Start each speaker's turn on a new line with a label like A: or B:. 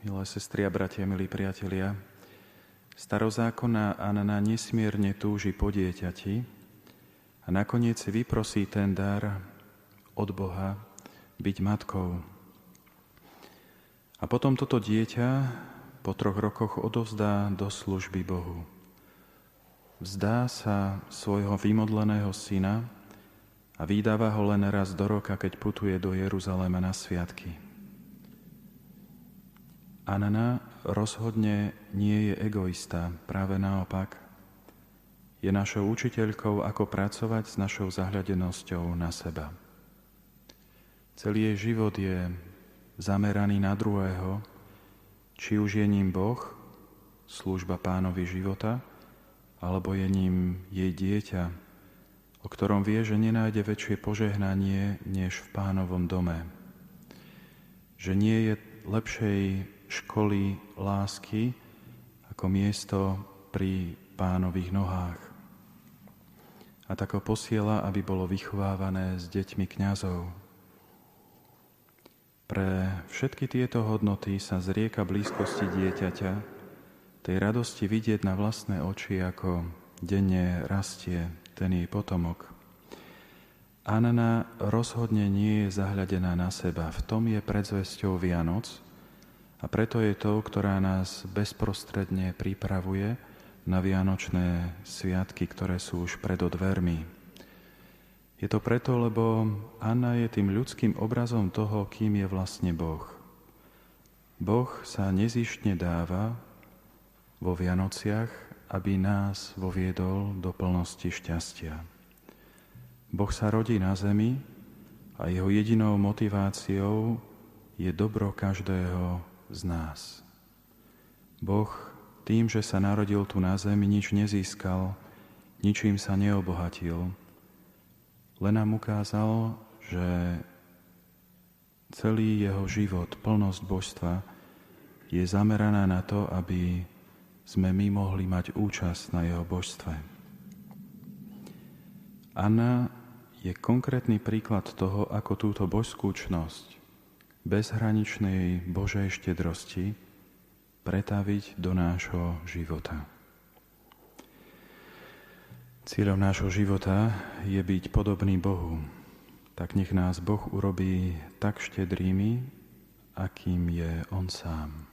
A: Milé sestry a bratia, milí priatelia, starozákonná Anna nesmierne túži po dieťati a nakoniec vyprosí ten dar od Boha byť matkou. A potom toto dieťa po troch rokoch odovzdá do služby Bohu. Vzdá sa svojho vymodleného syna a vydáva ho len raz do roka, keď putuje do Jeruzalema na sviatky. Anana rozhodne nie je egoista, práve naopak. Je našou učiteľkou, ako pracovať s našou zahľadenosťou na seba. Celý jej život je zameraný na druhého, či už je ním Boh, služba pánovi života, alebo je ním jej dieťa, o ktorom vie, že nenájde väčšie požehnanie než v pánovom dome. Že nie je lepšej školy lásky ako miesto pri pánových nohách. A tak ho posiela, aby bolo vychovávané s deťmi kňazov. Pre všetky tieto hodnoty sa zrieka blízkosti dieťaťa, tej radosti vidieť na vlastné oči, ako denne rastie ten jej potomok. Anna rozhodne nie je zahľadená na seba. V tom je predzvesťou Vianoc, a preto je to, ktorá nás bezprostredne pripravuje na Vianočné sviatky, ktoré sú už pred odvermi. Je to preto, lebo Anna je tým ľudským obrazom toho, kým je vlastne Boh. Boh sa nezištne dáva vo Vianociach, aby nás voviedol do plnosti šťastia. Boh sa rodí na zemi a jeho jedinou motiváciou je dobro každého z nás. Boh tým, že sa narodil tu na zemi, nič nezískal, ničím sa neobohatil. Len nám ukázal, že celý jeho život, plnosť božstva je zameraná na to, aby sme my mohli mať účasť na jeho božstve. Anna je konkrétny príklad toho, ako túto božskú čnosť bezhraničnej Božej štedrosti pretaviť do nášho života. Cieľom nášho života je byť podobný Bohu. Tak nech nás Boh urobí tak štedrými, akým je On sám.